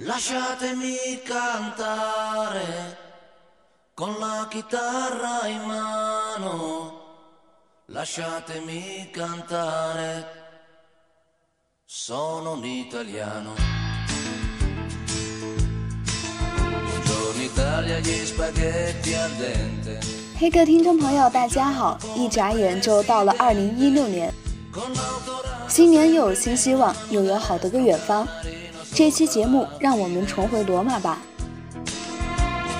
Lasciatemi cantare con la chitarra in mano. Lasciatemi cantare. Sono un italiano. Buongiorno Italia, gli spaghetti al dente. 黑客听众朋友，大家好！一眨眼就到了二零一六年， 新年又有新希望，又有好的个远方。这期节目，让我们重回罗马吧。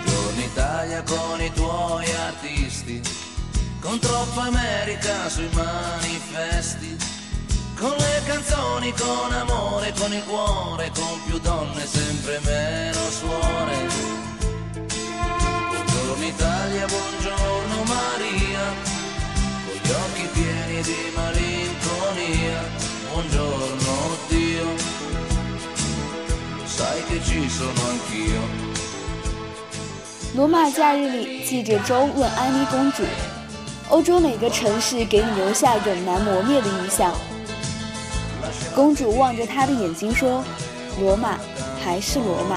Buongiorno Italia con i tuoi artisti, con troppa America sui manifesti, con le canzoni, con amore, con il cuore, con più donne, sempre meno suore. Buongiorno Italia, buongiorno Maria, con gli occhi pieni di 罗马假日里，记者周问安妮公主：“欧洲哪个城市给你留下永难磨灭的印象？”公主望着他的眼睛说：“罗马，还是罗马。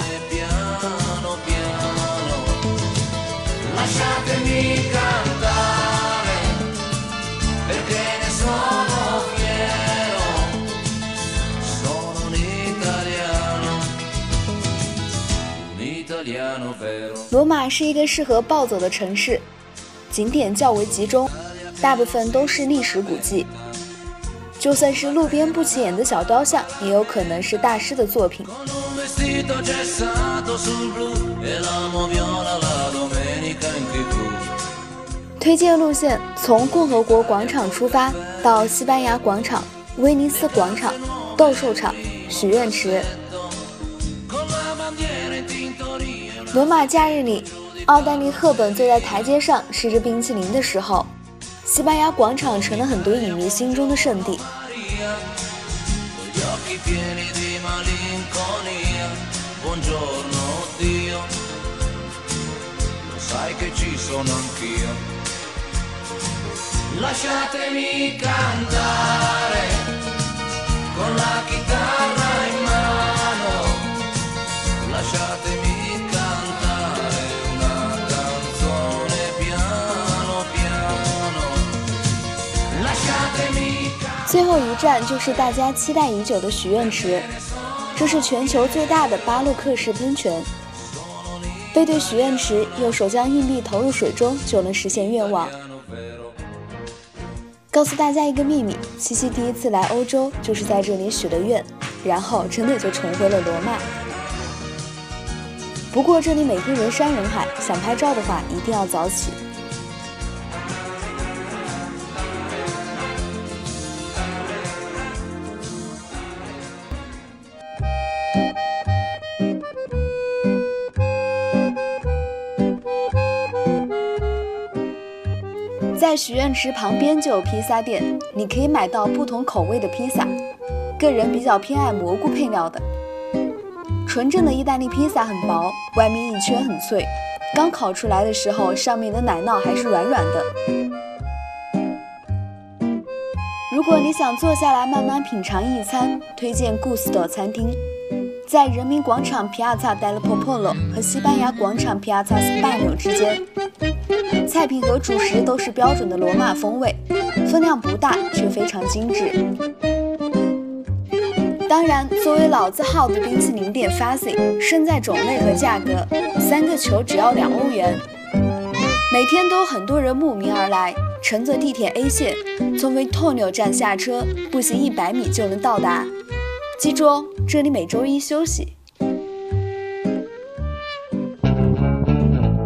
罗马是一个适合暴走的城市，景点较为集中，大部分都是历史古迹。就算是路边不起眼的小雕像，也有可能是大师的作品。e 推荐路线从共和国广场出发，到西班牙广场、威尼斯广场、斗兽场、许愿池。罗马假日里奥黛丽赫本坐在台阶上吃着冰淇淋的时候西班牙广场成了很多影迷心中的圣地。最后一站就是大家期待已久的许愿池，这是全球最大的巴洛克式喷泉。背对许愿池，右手将硬币投入水中，就能实现愿望。告诉大家一个秘密：七夕第一次来欧洲就是在这里许的愿，然后真的就重回了罗马。不过这里每天人山人海，想拍照的话一定要早起。在许愿池旁边就有披萨店，你可以买到不同口味的披萨。个人比较偏爱蘑菇配料的。纯正的意大利披萨很薄，外面一圈很脆，刚烤出来的时候，上面的奶酪还是软软的。如果你想坐下来慢慢品尝一餐，推荐 Gusto 餐厅，在人民广场 Piazza del Popolo 和西班牙广场 Piazza Spagna 之间。菜品和主食都是标准的罗马风味，分量不大却非常精致。当然，作为老字号的冰淇淋店 Fassi，胜在种类和价格，三个球只要两欧元。每天都很多人慕名而来，乘坐地铁 A 线，从 Vittorio 站下车，步行一百米就能到达。记住哦，这里每周一休息。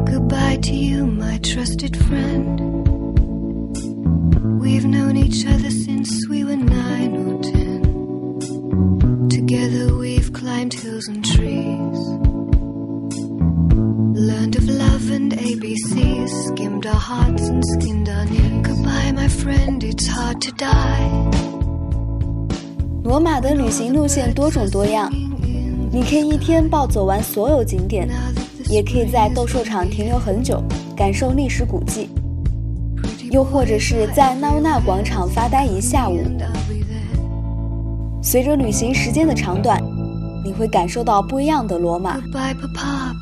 Goodbye to you, my trusted friend. We've known each other since we were nine or ten. Together we've climbed hills and trees. Learned of love and ABCs. Skimmed our hearts and skinned our knees. Goodbye, my friend, it's hard to die. 罗马的旅行路线多种多样，你可以一天暴走完所有景点，也可以在斗兽场停留很久，感受历史古迹，又或者是在纳乌纳广场发呆一下午。随着旅行时间的长短，你会感受到不一样的罗马。Goodbye, Papa,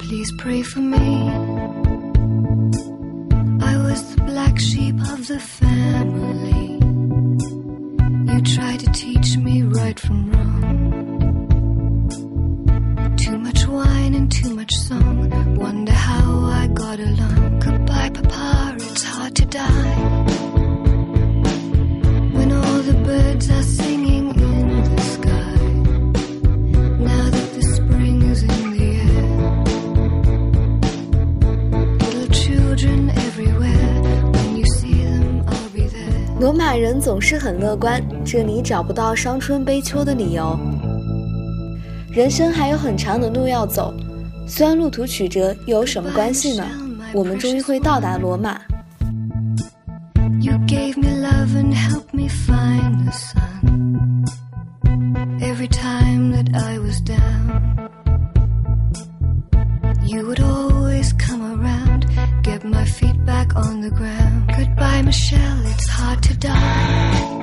懒人总是很乐观，这里找不到伤春悲秋的理由。人生还有很长的路要走，虽然路途曲折，又有什么关系呢？我们终于会到达罗马。You gave me love and helped me find the sun. on the ground. Goodbye, Michelle, it's hard to die.